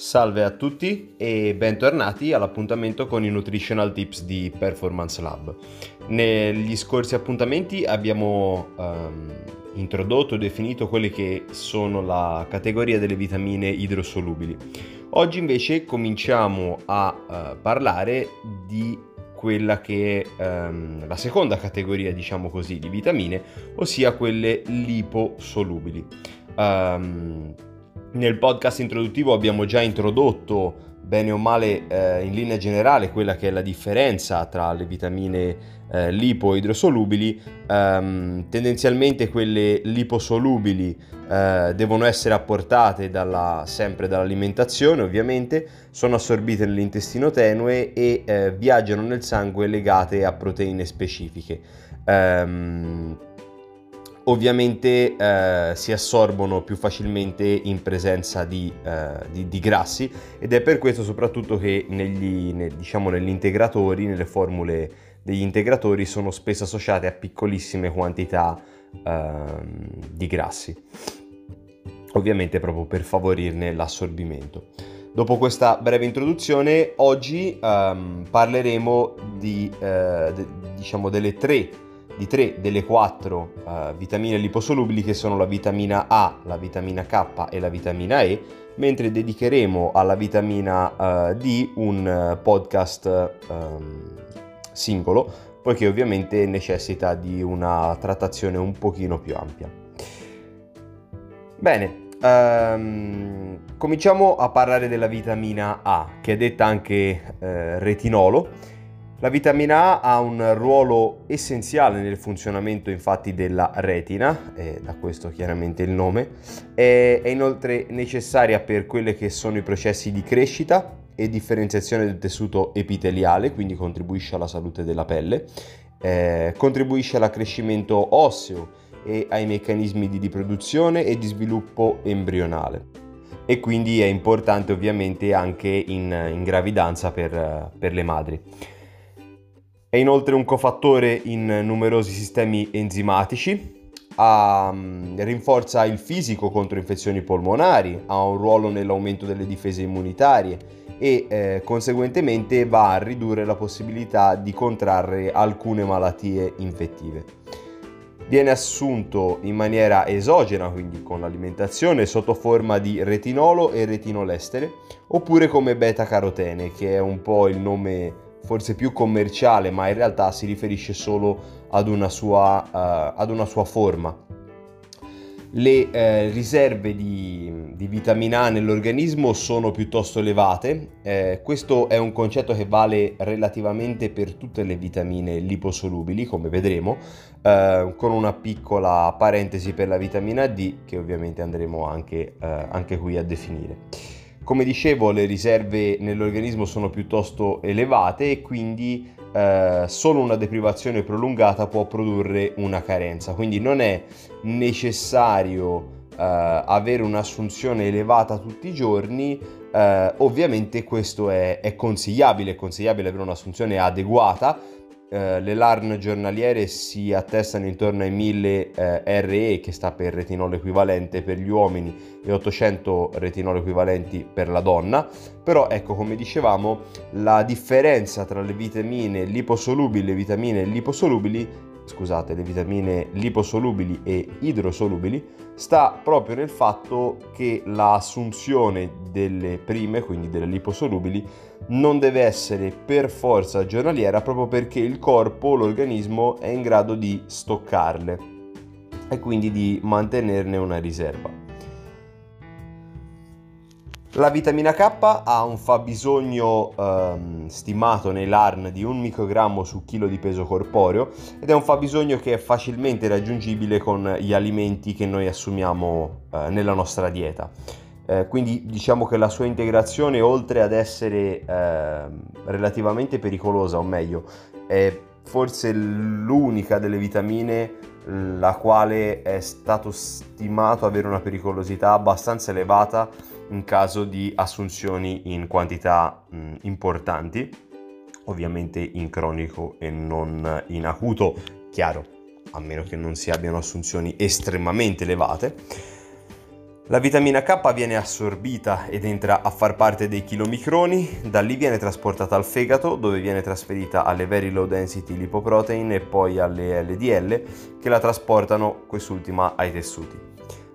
Salve a tutti e bentornati all'appuntamento con i Nutritional Tips di Performance Lab. Negli scorsi appuntamenti abbiamo um, introdotto e definito quelle che sono la categoria delle vitamine idrosolubili. Oggi invece cominciamo a uh, parlare di quella che è um, la seconda categoria, diciamo così, di vitamine, ossia quelle liposolubili. Um, nel podcast introduttivo abbiamo già introdotto bene o male eh, in linea generale quella che è la differenza tra le vitamine eh, lipo e idrosolubili. Um, tendenzialmente quelle liposolubili eh, devono essere apportate dalla, sempre dall'alimentazione ovviamente, sono assorbite nell'intestino tenue e eh, viaggiano nel sangue legate a proteine specifiche. Um, ovviamente eh, si assorbono più facilmente in presenza di, eh, di, di, grassi ed è per questo soprattutto che negli, ne, diciamo, negli integratori, nelle formule degli integratori sono spesso associate a piccolissime quantità eh, di grassi, ovviamente proprio per favorirne l'assorbimento. Dopo questa breve introduzione, oggi um, parleremo di, de, diciamo delle tre di tre delle quattro uh, vitamine liposolubili che sono la vitamina A, la vitamina K e la vitamina E, mentre dedicheremo alla vitamina uh, D un uh, podcast um, singolo, poiché ovviamente necessita di una trattazione un pochino più ampia. Bene, um, cominciamo a parlare della vitamina A, che è detta anche retinolo la vitamina A ha un ruolo essenziale nel funzionamento infatti della retina, e da questo chiaramente il nome, è, è inoltre necessaria per quelli che sono i processi di crescita e differenziazione del tessuto epiteliale, quindi contribuisce alla salute della pelle, eh, contribuisce all'accrescimento osseo e ai meccanismi di riproduzione e di sviluppo embrionale e quindi è importante ovviamente anche in, in gravidanza per, per le madri. È inoltre un cofattore in numerosi sistemi enzimatici, ha, mm, rinforza il fisico contro infezioni polmonari, ha un ruolo nell'aumento delle difese immunitarie e eh, conseguentemente va a ridurre la possibilità di contrarre alcune malattie infettive. Viene assunto in maniera esogena, quindi con l'alimentazione, sotto forma di retinolo e retinolestere, oppure come beta-carotene, che è un po' il nome forse più commerciale, ma in realtà si riferisce solo ad una sua, uh, ad una sua forma. Le eh, riserve di, di, vitamina A nell'organismo sono piuttosto elevate, eh, questo è un concetto che vale relativamente per tutte le vitamine liposolubili, come vedremo, eh, con una piccola parentesi per la vitamina D che ovviamente andremo anche, eh, anche qui a definire. Come dicevo, le riserve nell'organismo sono piuttosto elevate e quindi eh, solo una deprivazione prolungata può produrre una carenza. Quindi non è necessario eh, avere un'assunzione elevata tutti i giorni. Eh, ovviamente questo è, è consigliabile, è consigliabile avere un'assunzione adeguata eh, le LARN giornaliere si attestano intorno ai 1000 eh, RE, che sta per retinolo equivalente per gli uomini, e 800 retinolo equivalenti per la donna. Però ecco, come dicevamo, la differenza tra le vitamine liposolubili e le vitamine liposolubili scusate, le vitamine liposolubili e idrosolubili sta proprio nel fatto che l'assunzione delle prime, quindi delle liposolubili, non deve essere per forza giornaliera proprio perché il corpo, l'organismo è in grado di stoccarle e quindi di mantenerne una riserva. La vitamina K ha un fabbisogno ehm, stimato nei LARN di 1 microgrammo su chilo di peso corporeo ed è un fabbisogno che è facilmente raggiungibile con gli alimenti che noi assumiamo eh, nella nostra dieta. Eh, quindi diciamo che la sua integrazione oltre ad essere eh, relativamente pericolosa, o meglio, è forse l'unica delle vitamine la quale è stato stimato avere una pericolosità abbastanza elevata in caso di assunzioni in quantità mh, importanti, ovviamente in cronico e non in acuto, chiaro, a meno che non si abbiano assunzioni estremamente elevate. La vitamina K viene assorbita ed entra a far parte dei chilomicroni, da lì viene trasportata al fegato dove viene trasferita alle very low density lipoprotein e poi alle LDL che la trasportano quest'ultima ai tessuti.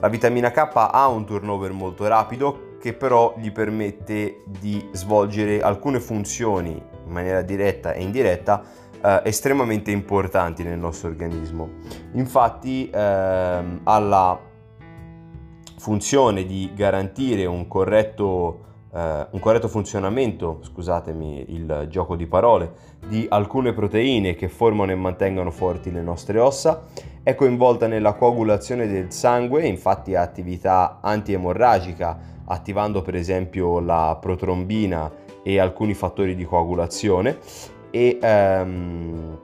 La vitamina K ha un turnover molto rapido che però gli permette di svolgere alcune funzioni in maniera diretta e indiretta eh, estremamente importanti nel nostro organismo. Infatti ehm, alla funzione di garantire un corretto, eh, un corretto funzionamento, scusatemi il gioco di parole, di alcune proteine che formano e mantengono forti le nostre ossa, è coinvolta nella coagulazione del sangue, infatti ha attività antiemorragica, attivando per esempio la protrombina e alcuni fattori di coagulazione e ehm,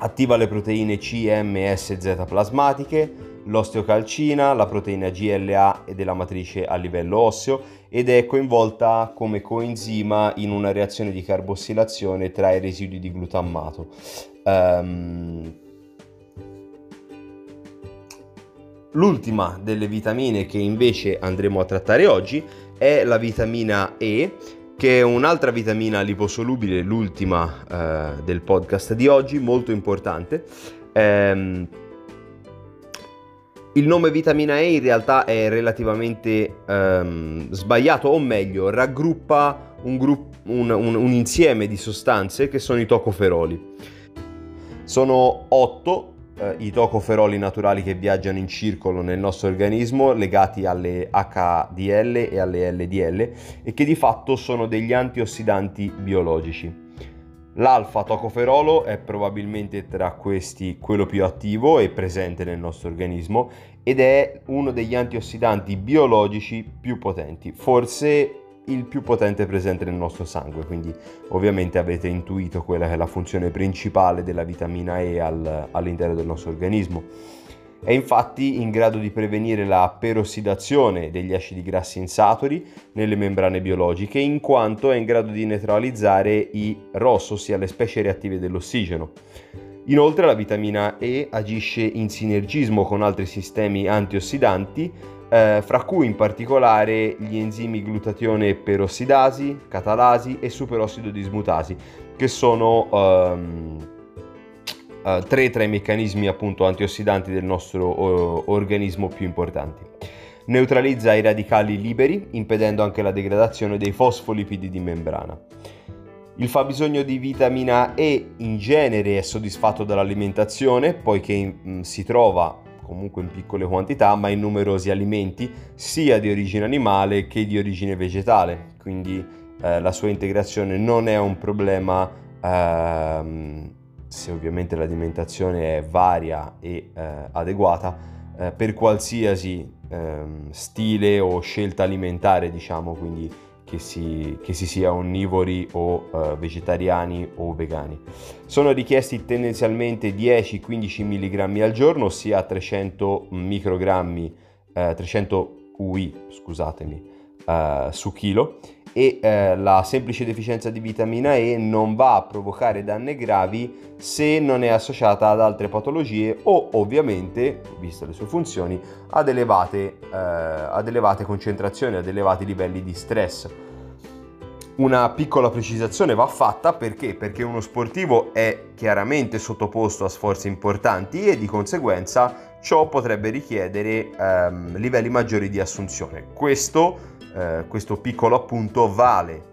attiva le proteine C, M e SZ plasmatiche, l'osteocalcina, la proteina GLA e della matrice a livello osseo ed è coinvolta come coenzima in una reazione di carbossilazione tra i residui di glutammato. Um, L'ultima delle vitamine che invece andremo a trattare oggi è la vitamina E, che è un'altra vitamina liposolubile, l'ultima eh, del podcast di oggi, molto importante. Ehm, il nome vitamina E in realtà è relativamente um, sbagliato, o meglio, raggruppa un, grupp- un, un, un, insieme di sostanze che sono i tocoferoli. Sono otto eh, i tocoferoli naturali che viaggiano in circolo nel nostro organismo legati alle HDL e alle LDL e che di fatto sono degli antiossidanti biologici. L'alfa-tocoferolo è probabilmente tra questi quello più attivo e presente nel nostro organismo ed è uno degli antiossidanti biologici più potenti, forse il più potente presente nel nostro sangue, quindi ovviamente avete intuito quella che è la funzione principale della vitamina E al, all'interno del nostro organismo. È infatti in grado di prevenire la perossidazione degli acidi grassi insaturi nelle membrane biologiche, in quanto è in grado di neutralizzare i ROS, ossia le specie reattive dell'ossigeno. Inoltre la vitamina E agisce in sinergismo con altri sistemi antiossidanti, eh, fra cui in particolare gli enzimi glutatione perossidasi, catalasi e superossido dismutasi, che sono ehm, uh, tre tra i meccanismi appunto antiossidanti del nostro uh, organismo più importanti. Neutralizza i radicali liberi, impedendo anche la degradazione dei fosfolipidi di membrana. Il fabbisogno di vitamina E in genere è soddisfatto dall'alimentazione, poiché mh, mm, si trova comunque in piccole quantità, ma in numerosi alimenti, sia di origine animale che di origine vegetale. Quindi eh, la sua integrazione non è un problema ehm, se ovviamente l'alimentazione è varia e eh, adeguata, eh, per qualsiasi ehm, stile o scelta alimentare, diciamo, quindi che si, che si sia onnivori o uh, vegetariani o vegani. Sono richiesti tendenzialmente 10-15 mg al giorno, ossia 300 microgrammi, uh, 300 UI, scusatemi, uh, su chilo e eh, la semplice deficienza di vitamina E non va a provocare danni gravi se non è associata ad altre patologie o ovviamente, viste le sue funzioni, ad elevate, eh, ad elevate concentrazioni, ad elevati livelli di stress. Una piccola precisazione va fatta perché? Perché uno sportivo è chiaramente sottoposto a sforzi importanti e di conseguenza ciò potrebbe richiedere ehm, livelli maggiori di assunzione. Questo eh, questo piccolo appunto vale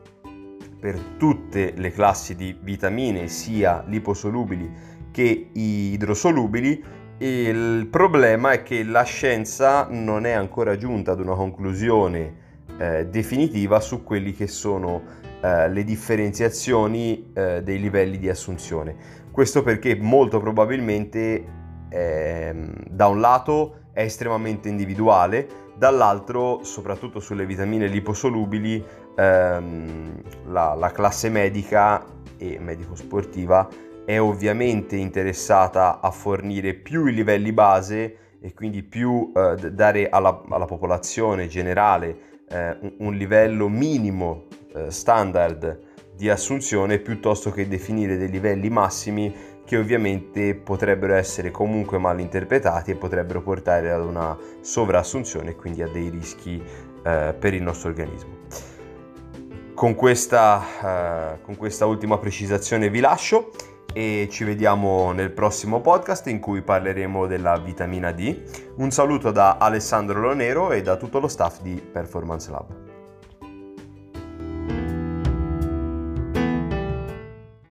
per tutte le classi di vitamine, sia liposolubili che idrosolubili. Il problema è che la scienza non è ancora giunta ad una conclusione eh, definitiva su quelli che sono eh, le differenziazioni eh, dei livelli di assunzione. Questo perché molto probabilmente ehm, da un lato è estremamente individuale, dall'altro, soprattutto sulle vitamine liposolubili, ehm, la, la classe medica e medico-sportiva è ovviamente interessata a fornire più i livelli base e quindi più eh, dare alla, alla, popolazione generale eh, un, livello minimo eh, standard di assunzione piuttosto che definire dei livelli massimi che ovviamente potrebbero essere comunque mal interpretati e potrebbero portare ad una sovraassunzione e quindi a dei rischi eh, per il nostro organismo. Con questa, eh, con questa ultima precisazione vi lascio e ci vediamo nel prossimo podcast in cui parleremo della vitamina D. Un saluto da Alessandro Lonero e da tutto lo staff di Performance Lab.